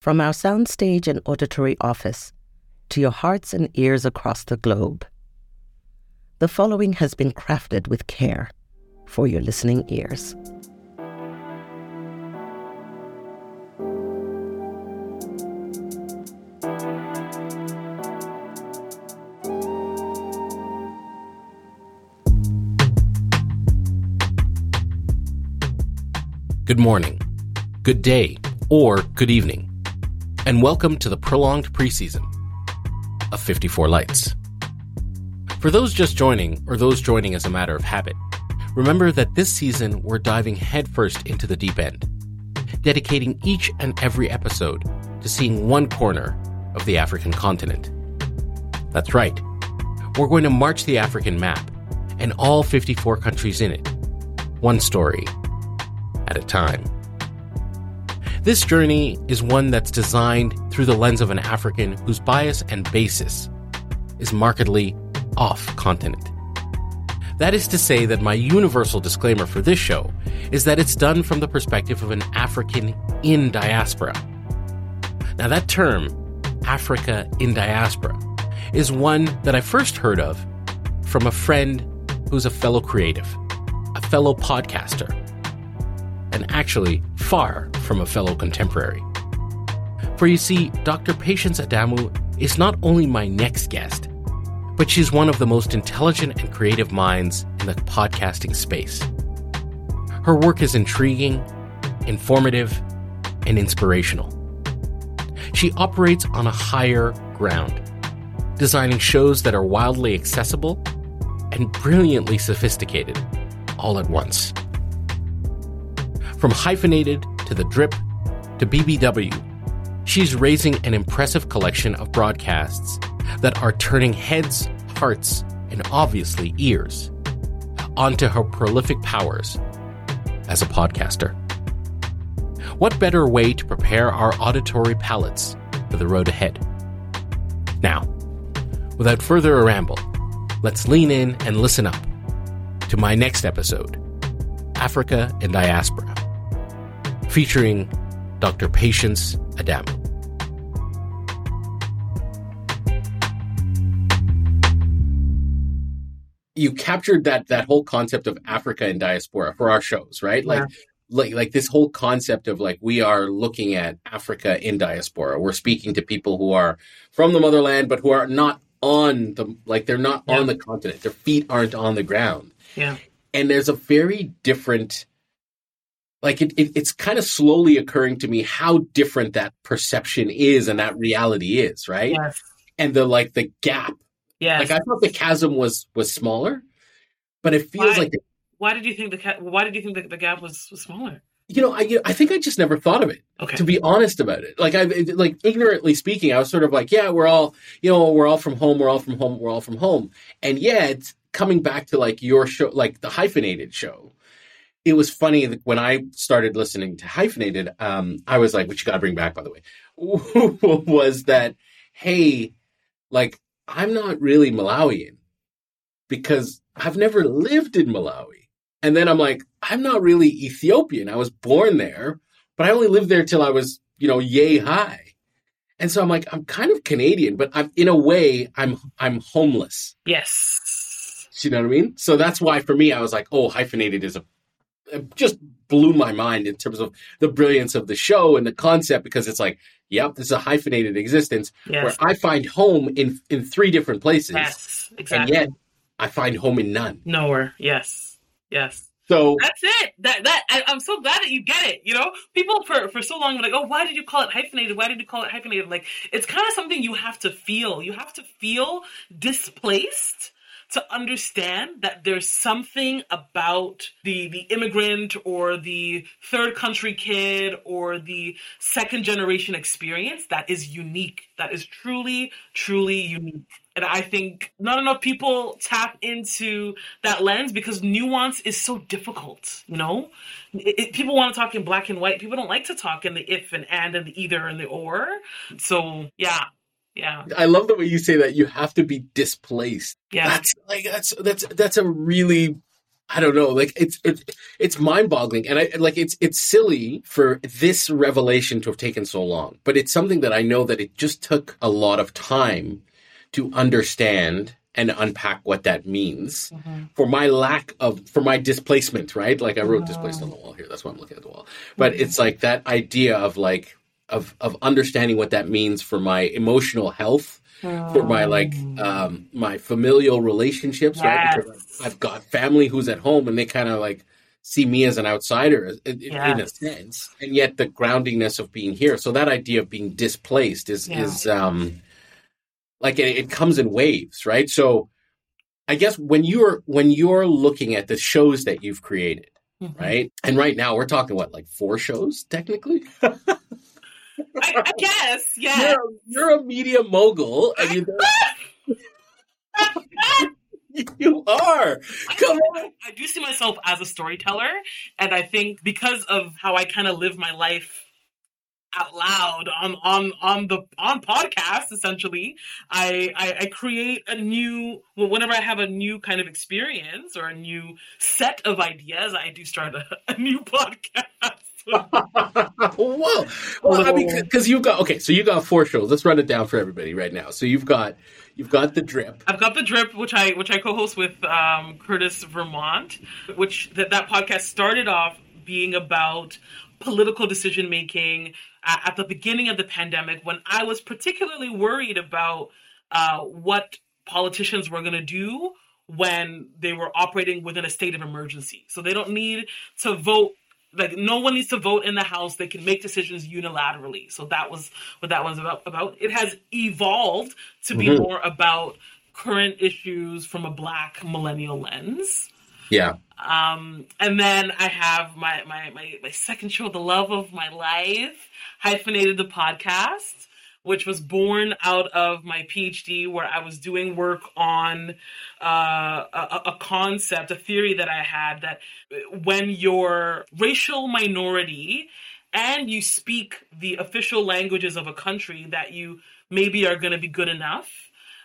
From our soundstage and auditory office to your hearts and ears across the globe, the following has been crafted with care for your listening ears. Good morning, good day, or good evening, and welcome to the prolonged preseason of 54 Lights. For those just joining, or those joining as a matter of habit, remember that this season we're diving headfirst into the deep end, dedicating each and every episode to seeing one corner of the African continent. That's right, we're going to march the African map and all 54 countries in it, one story at a time. This journey is one that's designed through the lens of an African whose bias and basis is markedly off continent. That is to say, that my universal disclaimer for this show is that it's done from the perspective of an African in diaspora. Now, that term, Africa in diaspora, is one that I first heard of from a friend who's a fellow creative, a fellow podcaster, and actually far from a fellow contemporary. For you see, Dr. Patience Adamu is not only my next guest, but she's one of the most intelligent and creative minds in the podcasting space. Her work is intriguing, informative, and inspirational. She operates on a higher ground, designing shows that are wildly accessible and brilliantly sophisticated all at once. From hyphenated to the drip to BBW, she's raising an impressive collection of broadcasts that are turning heads, hearts, and obviously ears onto her prolific powers as a podcaster. What better way to prepare our auditory palates for the road ahead? Now, without further ramble, let's lean in and listen up to my next episode Africa and Diaspora featuring Dr. Patience Adamu. You captured that that whole concept of Africa and diaspora for our shows, right? Like like like this whole concept of like we are looking at Africa in diaspora. We're speaking to people who are from the motherland but who are not on the like they're not Yeah. on the continent. Their feet aren't on the ground Yeah. and there's a very different like it, it it's kind of slowly occurring to me how different that perception is and that reality is right Yes. and the like the gap yeah like i thought the chasm was was smaller but it feels Why? like why did you think the why did you think the, the gap was, was smaller? you know i you know, i think i just never thought of it Okay. to be honest about it like i like ignorantly speaking i was sort of like yeah we're all you know we're all from home we're all from home we're all from home and yet coming back to like your show like the hyphenated show it was funny when i started listening to hyphenated um i was like which you gotta bring back by the way was that hey like i'm not really malawian because i've never lived in malawi and then i'm like i'm not really ethiopian i was born there but I only lived there till I was, you know, yay high. And so I'm like, I'm kind of Canadian, but I'm in a way, I'm I'm homeless. yes. You know what I mean? So that's why for me, I was like, oh, hyphenated is a it just blew my mind in terms of the brilliance of the show and the concept because it's like, yep, this is a hyphenated existence Yes. where I find home in in three different places, yes. and yet I find home in none. Nowhere. Yes. Yes. So That's it. That that I, I'm so glad that you get it. You know, people for for so long were like, "Oh, why did you call it hyphenated? Why did you call it hyphenated?" Like, it's kind of something you have to feel. You have to feel displaced to understand that there's something about the the immigrant or the third country kid or the second generation experience that is unique. That is truly, truly unique. And I think not enough people tap into that lens because nuance is so difficult, you know? It, it- people want to talk in black and white. People don't like to talk in the if and and and the either and the or. So, yeah. Yeah. I love the way you say that you have to be displaced. Yeah. That's like that's that's that's a really I don't know. Like it's it's it's mind boggling, and I like it's it's silly for this revelation to have taken so long. But it's something that I know that it just took a lot of time to understand and unpack what that means mm-hmm. for my lack of for my displacement. Right? Like I wrote mm-hmm. displaced on the wall here. That's why I'm looking at the wall. But mm-hmm. it's like that idea of like of of understanding what that means for my emotional health for my like oh. um my familial relationships, yes. right? Because I've got family who's at home and they kind of like see me as an outsider in, yes. in, a sense, and yet the groundingness of being here. So that idea of being displaced is yeah. is um like it, it comes in waves, right? So I guess when you're when you're looking at the shows that you've created, mm-hmm. right? And right now we're talking what like four shows technically. I, I guess, yeah. You're, you're, a media mogul, and you. you are. Come on. I do see myself as a storyteller, and I think because of how I kind of live my life out loud on on on the on podcast essentially I, I, I create a new well, whenever i have a new kind of experience or a new set of ideas i do start a, a new podcast Whoa! Well, I mean, because you've got okay, so you got four shows. Let's run it down for everybody right now. So you've got you've got the drip. I've got the drip, which I which I co-host with um, Curtis Vermont, which that that podcast started off being about political decision making at, at, the beginning of the pandemic when I was particularly worried about uh, what politicians were going to do when they were operating within a state of emergency. So they don't need to vote like no one needs to vote in the house they can make decisions unilaterally. So that was what that was about about. It has evolved to be mm-hmm. more about current issues from a black millennial lens. Yeah. Um and then i have my my my, my second show the love of my life hyphenated the podcast which was born out of my PhD, where I was doing work on uh, a, a, concept, a theory that I had that when you're racial minority and you speak the official languages of a country, that you maybe are going to be good enough.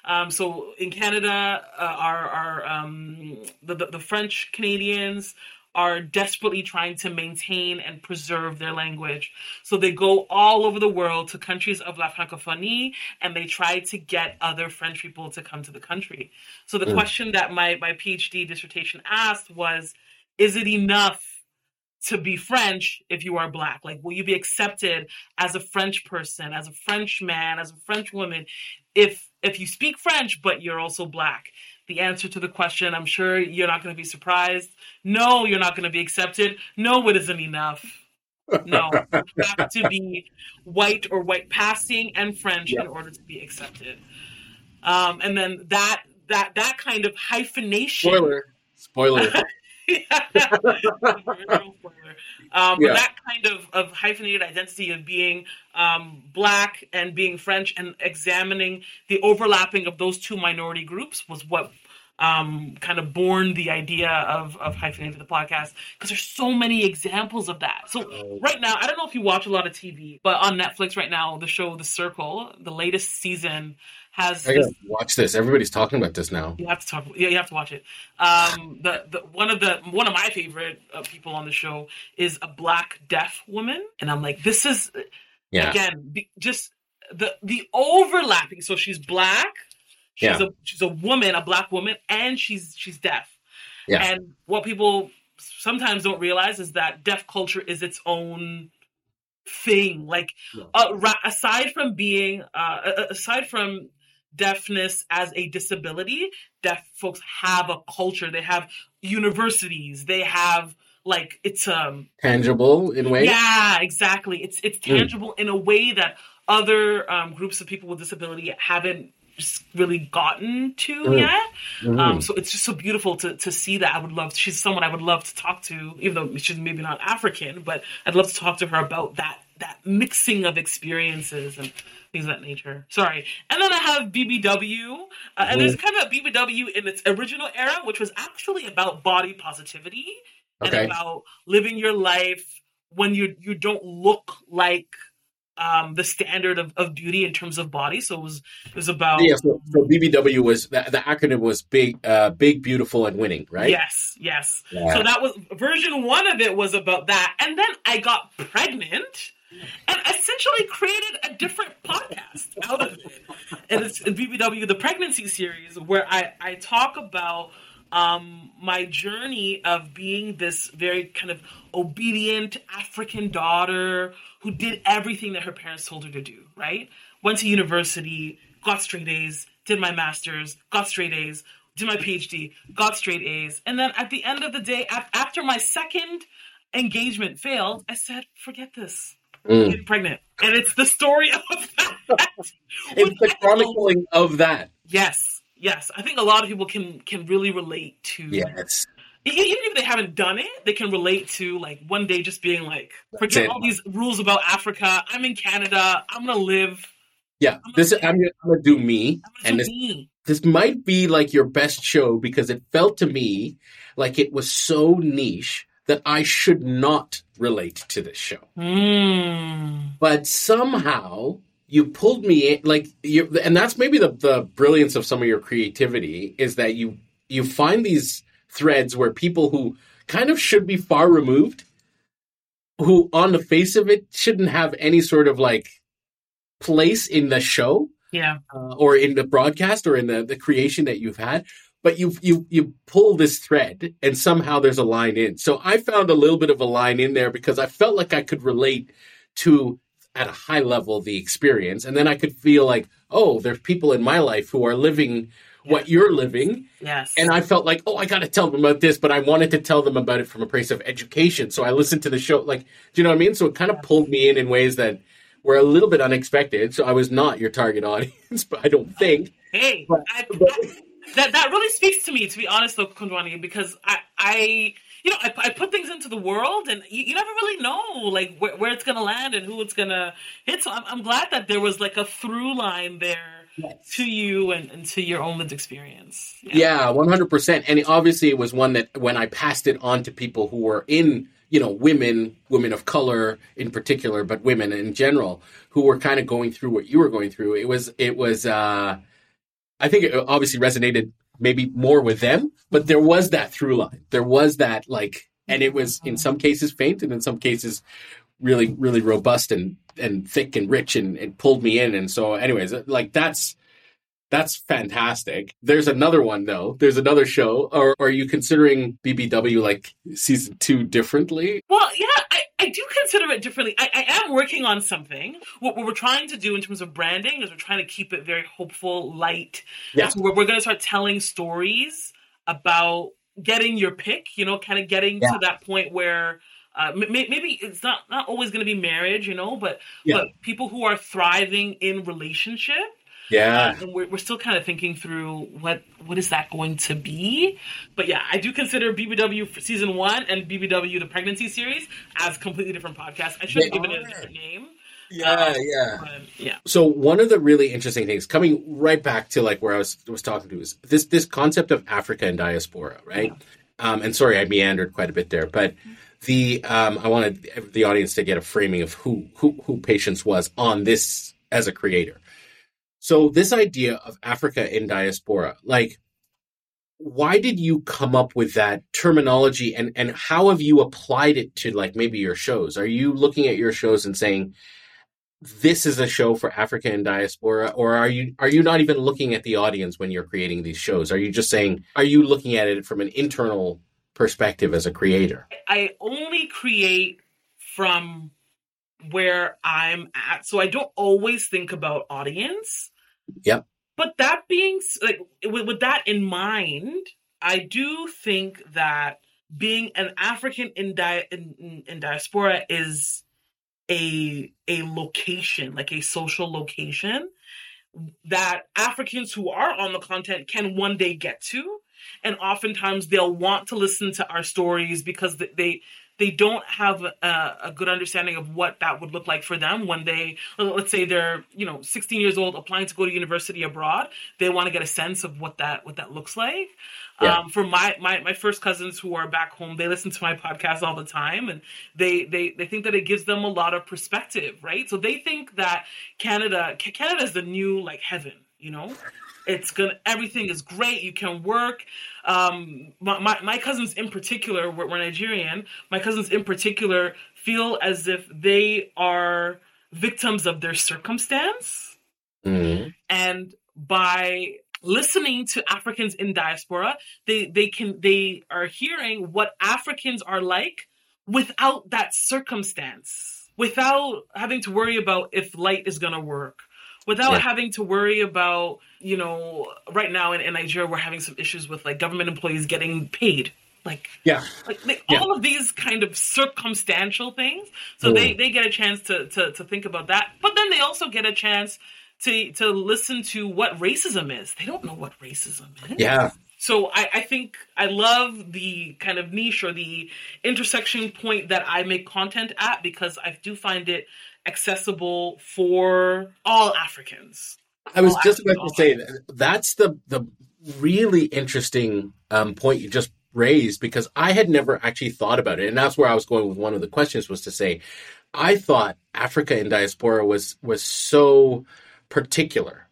Um, so in Canada, uh, our, our um, the, the French Canadians are desperately trying to maintain and preserve their language. So they go all over the world to countries of La Francophonie and they try to get other French people to come to the country. So the mm. question that my, my PhD dissertation asked was Is it enough to be French if you are black? Like, will you be accepted as a French person, as a French man, as a French woman, if if you speak French but you're also black? The answer to the question. I'm sure you're not going to be surprised. No, you're not going to be accepted. No, it isn't enough. No, you have to be white or white passing and French in order to be accepted. Um, and then that that that kind of hyphenation. Spoiler. Spoiler. Um, yeah. But that kind of, of hyphenated identity of being um, black and being French and examining the overlapping of those two minority groups was what um, kind of born the idea of, of hyphenated the podcast because there's so many examples of that. So oh. right now, I don't know if you watch a lot of TV, but on Netflix right now, the show The Circle, the latest season has. I gotta watch this. Everybody's talking about this now. You have to talk. Yeah, you have to watch it. Um, the, the one of the one of my favorite uh, people on the show is a black deaf woman, and I'm like, this is yeah. again be, just the the overlapping. So she's black She's yeah. a she's a woman, a black woman, and she's she's deaf. Yeah. And what people sometimes don't realize is that deaf culture is its own thing. Like yeah. uh, ra- aside from being uh, aside from deafness as a disability, deaf folks have a culture. They have universities. They have like it's um tangible in ways. Yeah, exactly. It's it's hmm. tangible mm. in a way that other um, groups of people with disability haven't really gotten to mm. yet. Mm. Um, so it's just so beautiful to, to see that. I would love. To, she's someone I would love to talk to, even though she's maybe not African, but I'd love to talk to her about that that mixing of experiences and things of that nature. Sorry. And then I have BBW, uh, and there's mm-hmm. kind of BBW in its original era, which was actually about body positivity okay. and about living your life when you you don't look like um, the standard of, of beauty in terms of body. So it was it was about Yeah, so, so BBW was the, the acronym was big, uh, big, beautiful, and winning, right? Yes, yes. Yeah. So that was version one of it was about that, and then I got pregnant and essentially created a different podcast out of it. And it's BBW, the pregnancy series, where I I talk about um, my journey of being this very kind of obedient African daughter who did everything that her parents told her to do, right? Went to university, got straight A's, did my master's, got straight A's, did my PhD, got straight A's. And then at the end of the day, af- after my second engagement failed, I said, forget this. Mm. I'm pregnant. And it's the story of that. It's the chronicling of that. Yes, yes. I think a lot of people can can really relate to Yes. Even if they haven't done it, they can relate to like one day just being like, forget all these rules about Africa. I'm in Canada. I'm gonna live. Yeah. This is, I'm gonna, I'm gonna do me, I'm and gonna this do me. this might be like your best show because it felt to me like it was so niche that I should not relate to this show. Mm. But somehow you pulled me in, like you, and that's maybe the the brilliance of some of your creativity is that you you find these threads where people who kind of should be far removed, who on the face of it shouldn't have any sort of like place in the show Yeah. uh, or in the broadcast or in the, the creation that you've had but you you you pull this thread and somehow there's a line in so i found a little bit of a line in there because i felt like i could relate to at a high level the experience. And then i could feel like oh there's people in my life who are living what you're living. Yes. and i felt like oh i got to tell them about this but i wanted to tell them about it from a place of education. So i listened to the show like do you know what i mean? So it kind of pulled me in in ways that were a little bit unexpected. So i was not your target audience but i don't think. Hey, but- I, but- I- that that really speaks to me, to be honest, though, Kondwani, because I, I, you know, I, I put things into the world, and you, you never really know like where, where it's gonna land and who it's gonna hit. So I'm, I'm glad that there was like a through line there to you and, and to your own lived experience. Yeah, one hundred percent. And obviously, it was one that when I passed it on to people who were in, you know, women, women of color in particular, but women in general, who were kind of going through what you were going through. It was, it was. uh I think it obviously resonated maybe more with them, but there was that through line. There was that like, and it was in some cases faint, and in some cases really, really robust and and thick and rich, and, and pulled me in. And so, anyways, like that's that's fantastic. There's another one though. There's another show. Or, or are you considering BBW like season two differently? Well, yeah, I, I do consider it differently. I, I am working on something. What, what we're trying to do in terms of branding is we're trying to keep it very hopeful, light. Yeah. So we're, we're going to start telling stories about getting your pick, you know, kind of getting Yeah. to that point where uh, maybe it's not, not always going to be marriage, you know, but, Yeah. but people who are thriving in relationship. Yeah. Uh, we're, we're still kind of thinking through what what is that going to be but yeah i do consider bbw season one and bbw the pregnancy series as completely different podcasts i should have given it a different name Yeah, yeah. but yeah So one of the really interesting things, coming right back to like where I was was talking to, is this this concept of Africa and diaspora, right? Um, and sorry, I meandered quite a bit there, but the um, I wanted the audience to get a framing of who who who Patience was on this as a creator. So this idea of Africa in diaspora, like, why did you come up with that terminology, and and how have you applied it to like maybe your shows? Are you looking at your shows and saying? this is a show for Africa and diaspora, or are you are you not even looking at the audience when you're creating these shows? Are you just saying are you looking at it from an internal perspective as a creator? i only create from where i'm at so i don't always think about audience Yep. but that being like with, with that in mind i do think that being an african in, di- in, in, diaspora is a a location like a social location that africans who are on the content can one day get to and oftentimes they'll want to listen to our stories because th- they they don't have a, a, good understanding of what that would look like for them when they, let's say they're, you know, 16 years old, applying to go to university abroad. They want to get a sense of what that what that looks like. Yeah. Um, for my, my my first cousins who are back home, they listen to my podcast all the time, and they they they think that it gives them a lot of perspective, right? So they think that Canada Canada is the new like heaven, you know. It's gonna everything is great. You can work. Um, my, my, my cousins in particular were, were Nigerian. My cousins in particular feel as if they are victims of their circumstance, mm-hmm. and by listening to Africans in diaspora, they they can they are hearing what Africans are like without that circumstance, without having to worry about if light is going to work, without yeah. having to worry about, you know, right now in, in, Nigeria we're having some issues with like government employees getting paid. Like yeah, like, like yeah. all of these kind of circumstantial things. So mm. they, they get a chance to, to to think about that. But then they also get a chance to to listen to what racism is. They don't know what racism is. Yeah. So I, I think I love the kind of niche or the intersection point that I make content at because I do find it accessible for all Africans. I was just about to say that that's the the really interesting um, point you just raised because I had never actually thought about it, and that's where I was going with one of the questions was to say I thought Africa in diaspora was was so particular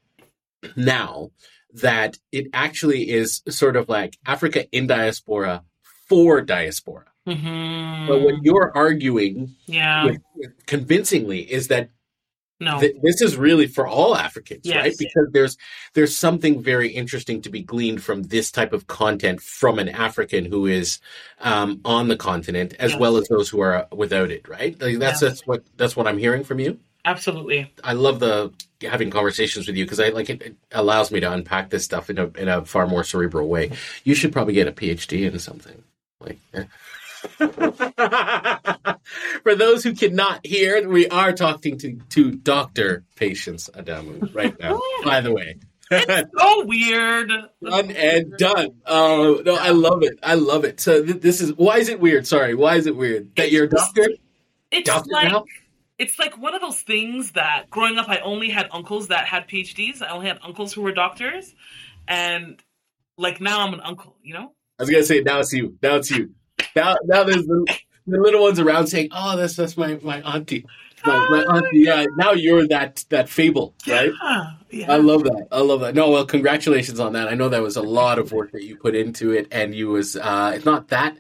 now that it actually is sort of like Africa in diaspora for diaspora. Mm-hmm. But what you're arguing yeah. With, with convincingly is that no. Th- this is really for all Africans, yes. right? Because there's there's something very interesting to be gleaned from this type of content from an African who is um, on the continent, as yes. well as those who are without it, right? Like that's that's what that's what I'm hearing from you. Absolutely. I love the having conversations with you because I like it, it, allows me to unpack this stuff in a in a far more cerebral way. You should probably get a PhD in something like. For those who cannot hear, we are talking to, to Dr. Patience Adamu right now, oh, by the way. it's so weird. Done and done. Oh, no, I love it. I love it. So th- this is, why is it weird? Sorry, why is it weird? That it's you're a doctor? It's doctor like, now? it's like one of those things that growing up, I only had uncles that had PhDs. I only had uncles who were doctors. And like now I'm an uncle, you know? I was going to say, now it's you. Now it's you now, now there's the, the, little ones around saying, "Oh, that's that's my my auntie." My, my auntie, yeah. Now you're that that fable, right? Yeah, yeah. I love that. I love that. No, well, congratulations on that. I know that was a lot of work that you put into it, and you was uh, it's not that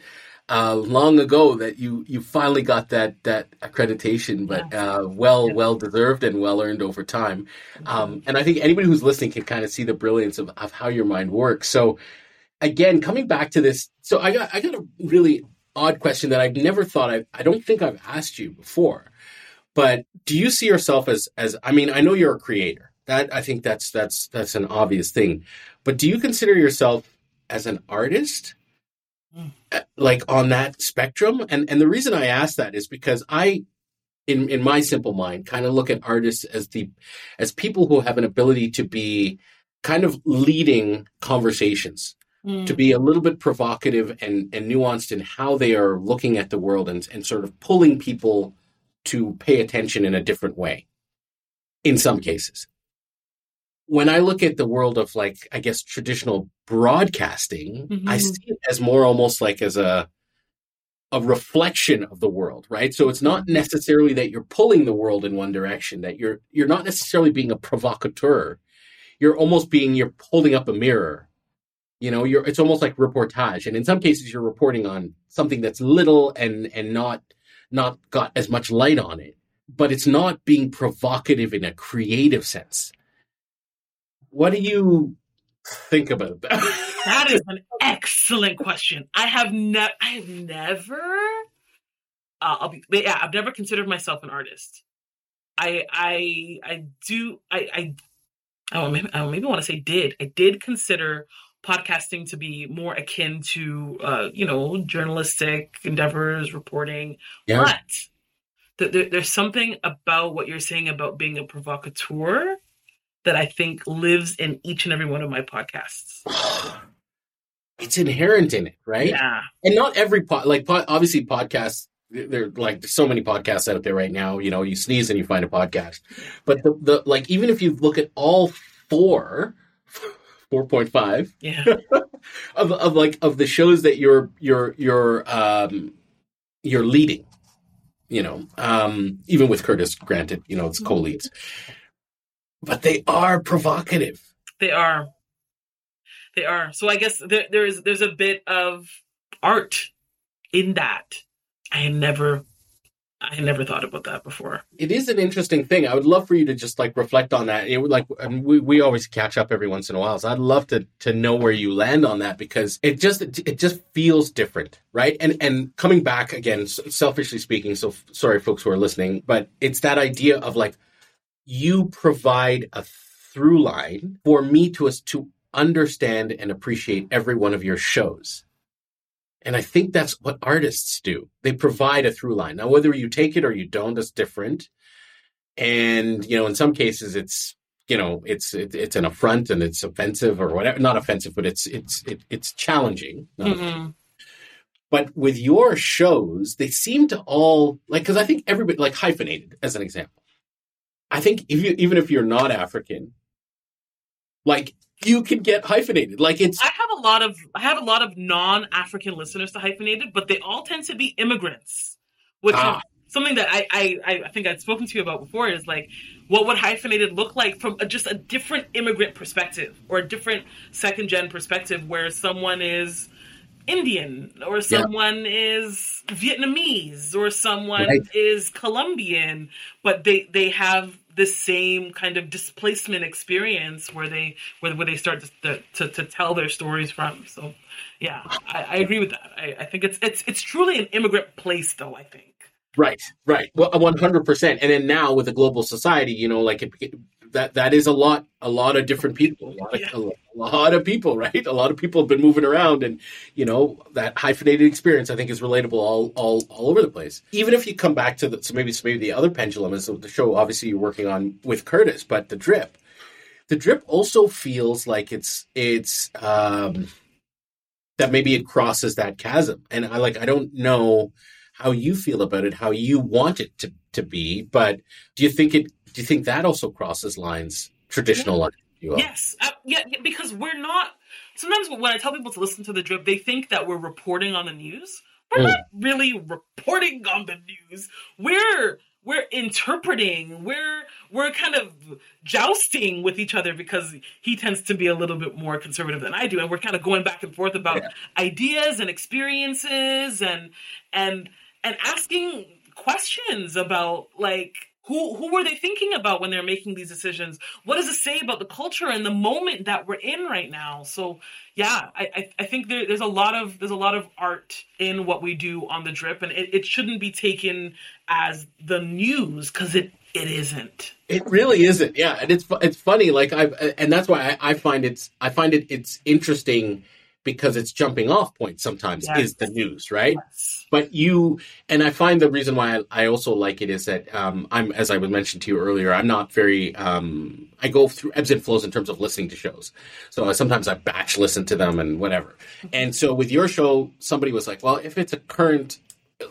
uh, long ago that you you finally got that that accreditation, but uh, well well deserved and well earned over time. Um, and I think anybody who's listening can kind of see the brilliance of, of how your mind works. So again, coming back to this, so I got I got a really odd question that I've never thought I I don't think I've asked you before. But do you see yourself as as I mean, I know you're a creator. That I think that's that's that's an obvious thing. But do you consider yourself as an artist? Mm. Like on that spectrum? And and the reason I ask that is because I in in my simple mind kind of look at artists as the as people who have an ability to be kind of leading conversations mm. to be a little bit provocative and, and nuanced in how they are looking at the world and, and sort of pulling people to pay attention in a different way in some cases. When I look at the world of like, I guess, traditional broadcasting, mm-hmm. I see it as more almost like as a, a reflection of the world, right? So it's not necessarily that you're pulling the world in one direction, that you're you're not necessarily being a provocateur. You're almost being you're holding up a mirror you know you're it's almost like reportage. And in some cases you're reporting on something that's little and and not not got as much light on it. But it's not being provocative in a creative sense. What do you think about that? That is an excellent question. I have never i have never uh, I'll be yeah I've never considered myself an artist. I I I do I I I don't maybe, I don't maybe want to say did. I did consider podcasting to be more akin to uh, you know journalistic endeavors reporting yeah. but th- th- there's something about what you're saying about being a provocateur that i think lives in each and every one of my podcasts it's inherent in it right yeah and not every pod like pod, obviously podcasts there like so many podcasts out there right now. You know, you sneeze and you find a podcast. But the, the like even if you look at all four, four point five, Yeah. of of like of the shows that you're you're you're um you're leading. You know, um, even with Curtis, granted, you know it's co-leads, but they are provocative. They are. They are. So I guess there, there is there's a bit of art in that. I had never I never thought about that before. It is an interesting thing. I would love for you to just like reflect on that. It would like, we, we always catch up every once in a while. So I'd love to to know where you land on that because it just it, it just feels different, right? And and coming back again, selfishly speaking. So f- sorry, folks who are listening, but it's that idea of like you provide a through line for me to us to understand and appreciate every one of your shows. And I think that's what artists do. They provide a through line. Now, whether you take it or you don't, that's different. And, you know, in some cases it's, you know, it's, it, it's an affront and it's offensive or whatever, not offensive, but it's, it's, it, it's challenging. Mhm. but with your shows, they seem to all like because I think everybody like hyphenated as an example. I think if you even if you're not African, like you can get hyphenated. Like it's I have a lot of I have a lot of non-African listeners to hyphenated, but they all tend to be immigrants, which Ah. something that I, I I think I'd spoken to you about before. Is like what would hyphenated look like from a, just a different immigrant perspective or a different second gen perspective, where someone is Indian or someone is Vietnamese or someone Right. is Colombian, but they they have the same kind of displacement experience where they where, where they start to, to to tell their stories from. So, yeah, I, I agree with that. I, I think it's it's it's truly an immigrant place, though. I think. right, right, well, one hundred percent. And then now with a global society, you know, like it, that that is a lot, a lot of different people, a lot of, Yeah. a lot of people, right? A lot of people have been moving around, and you know that hyphenated experience, I think, is relatable all all all over the place. Even if you come back to the so maybe so maybe the other pendulum is the show. Obviously, you're working on with Curtis, but the drip, the drip also feels like it's it's um that maybe it crosses that chasm, and I like I don't know how you feel about it, how you want it to to be, but do you think it? Do you think that also crosses lines, traditional lines? you? Yes, uh, yeah, yeah, because we're not. Sometimes when I tell people to listen to the drip, they think that we're reporting on the news. We're Mm. not really reporting on the news. We're we're interpreting. We're we're kind of jousting with each other because he tends to be a little bit more conservative than I do, and we're kind of going back and forth about Yeah. ideas and experiences and and and asking questions about like who who were they thinking about when they're making these decisions what does it say about the culture and the moment that we're in right now so yeah i i, I think there, there's a lot of there's a lot of art in what we do on the drip and it, it shouldn't be taken as the news because it it isn't It really isn't. Yeah, and it's it's funny. Like I and that's why I, I find it's I find it it's interesting because it's jumping off point sometimes Yes. is the news, right? Yes. But you and I find the reason why I, I also like it is that um, I'm as I was mentioned to you earlier. I'm not very um, I go through ebbs and flows in terms of listening to shows. So sometimes I batch listen to them and whatever. And so with your show, somebody was like, "Well, if it's a current."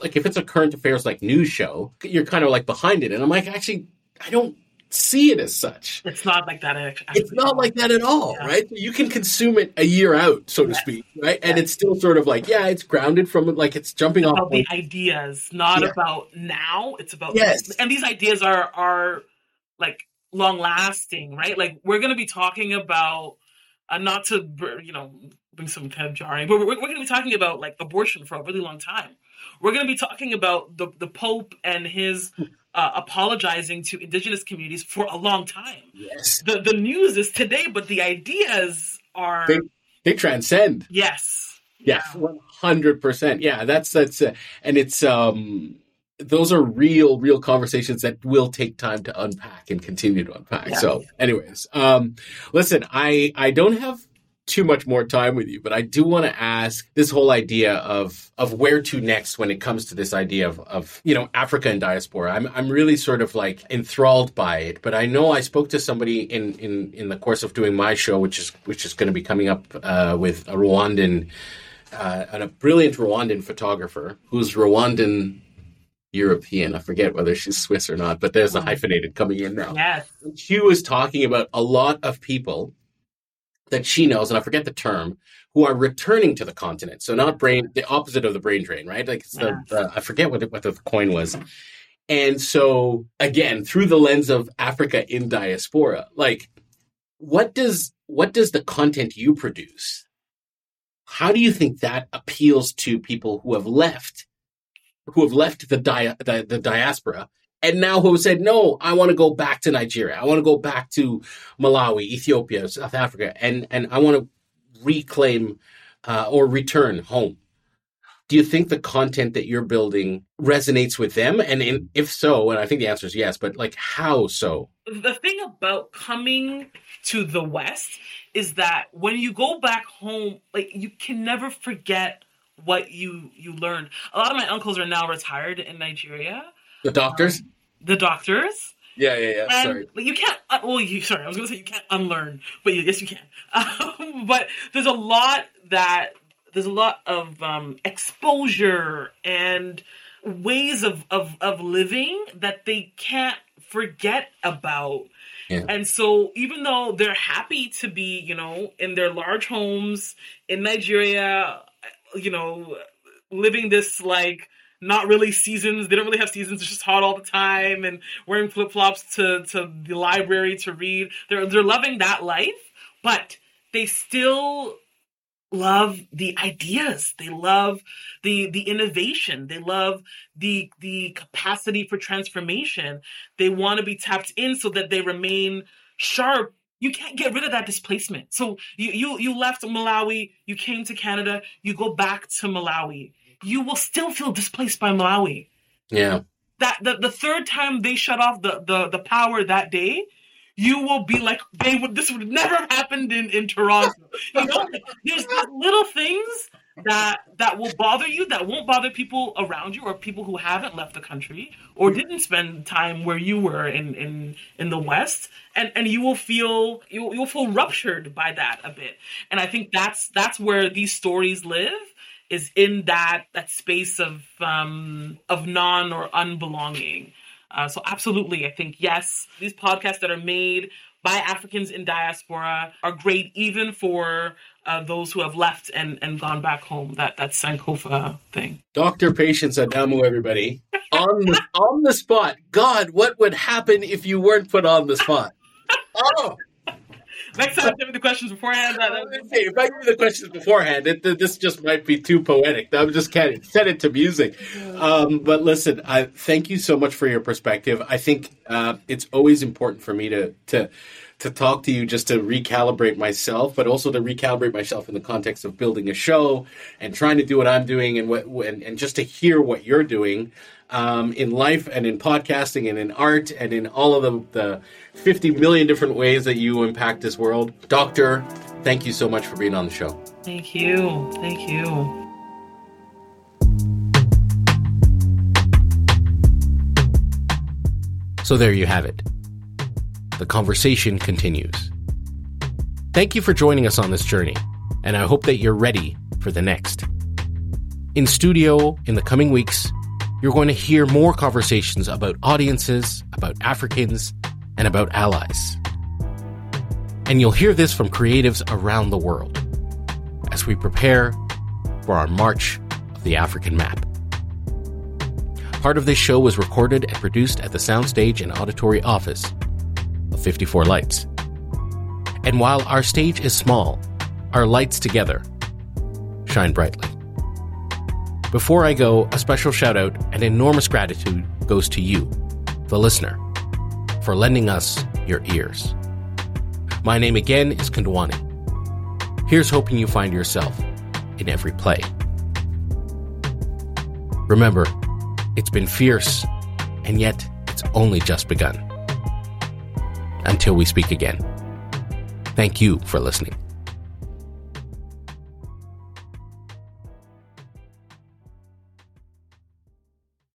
Like if it's a current affairs like news show, you're kind of like behind it, and I'm like, actually, I don't see it as such. it's not like that actually. It's not like that at all, Yeah. right? You can consume it a year out, so to Yes. speak, right? And it's still sort of like, yeah, it's grounded from like it's jumping off. about the ideas, not Yeah. about now. It's about Yes. and these ideas are are like long lasting, right? Like we're going to be talking about uh, not to you know bring some kind of jarring, but we're, we're going to be talking about like abortion for a really long time. We're going to be talking about the the Pope and his uh, apologizing to indigenous communities for a long time. Yes, The the news is today, but the ideas are They- they transcend. yes. Yeah, one hundred percent. Yeah, that's that's, uh, and it's um, those are real, real conversations that will take time to unpack and continue to unpack. Yeah. So, anyways, um, listen, I I don't have too much more time with you, but I do want to ask this whole idea of of where to next when it comes to this idea of of you know Africa and diaspora. I'm I'm really sort of like enthralled by it, but I know I spoke to somebody in in in the course of doing my show, which is which is going to be coming up uh, with a Rwandan uh, and a brilliant Rwandan photographer who's Rwandan European. I forget whether she's Swiss or not, but there's a hyphenated coming in now. Yes. She was talking about a lot of people that she knows, and I forget the term, who are returning to the continent. So not brain, the opposite of the brain drain, right? Like it's the, the I forget what the, what the coin was. And so again, through the lens of Africa in diaspora, like what does what does the content you produce? How do you think that appeals to people who have left, who have left the, dia, the, the diaspora and now who said, no, I want to go back to Nigeria. I want to go back to Malawi, Ethiopia, South Africa, and, and I want to reclaim uh, or return home. Do you think the content that you're building resonates with them? And in, if so, and I think the answer is yes, but like how so? The thing about coming to the West is that when you go back home, like you can never forget what you you learned. A lot of my uncles are now retired in Nigeria. The doctors? Um, the doctors. Yeah, yeah, yeah. And, sorry. you can't. Uh, well, you, sorry, I was going to say you can't unlearn, but yes, you can. Um, but there's a lot that there's a lot of um, exposure and ways of, of of living that they can't forget about. Yeah. And so even though they're happy to be, you know, in their large homes in Nigeria, you know, living this like not really seasons. They don't really have seasons. It's just hot all the time and wearing flip flops to, to the library to read. They're they're loving that life, but they still love the ideas. They love the the innovation. They love the the capacity for transformation. They want to be tapped in so that they remain sharp you can't get rid of that displacement. So you you you left Malawi, you came to Canada, you go back to Malawi you will still feel displaced by Malawi. Yeah. That the, the third time they shut off the, the, the power that day, you will be like, they would this would never have happened in, in Toronto. you know, there's little things that that will bother you that won't bother people around you or people who haven't left the country or didn't spend time where you were in in in the west and and you will feel you you'll feel ruptured by that a bit and i think that's that's where these stories live is in that that space of um, of non or unbelonging. Uh, so absolutely, I think yes, these podcasts that are made by Africans in diaspora are great, even for uh, those who have left and, and gone back home. That that Sankofa thing. Doctor Patience Adamu, everybody on the on the spot. God, what would happen if you weren't put on the spot? Oh. Next time, give me the questions beforehand. That, that hey, if I give you the questions beforehand, it, this just might be too poetic. I'm just kidding. Set it to music. Um, but listen, I thank you so much for your perspective. I think uh, it's always important for me to to to talk to you just to recalibrate myself, but also to recalibrate myself in the context of building a show and trying to do what I'm doing and what and, and just to hear what you're doing um, in life and in podcasting and in art and in all of the, the 50 million different ways that you impact this world. Doctor, thank you so much for being on the show. Thank you. Thank you. So there you have it. The conversation continues. Thank you for joining us on this journey, and I hope that you're ready for the next. In studio in the coming weeks, you're going to hear more conversations about audiences, about Africans, and about allies. And you'll hear this from creatives around the world as we prepare for our March of the African Map. Part of this show was recorded and produced at the Soundstage and Auditory Office of 54 Lights. And while our stage is small, our lights together shine brightly. Before I go, a special shout out and enormous gratitude goes to you, the listener, for lending us your ears. My name again is Kondwani. Here's hoping you find yourself in every play. Remember, it's been fierce, and yet it's only just begun. Until we speak again. Thank you for listening.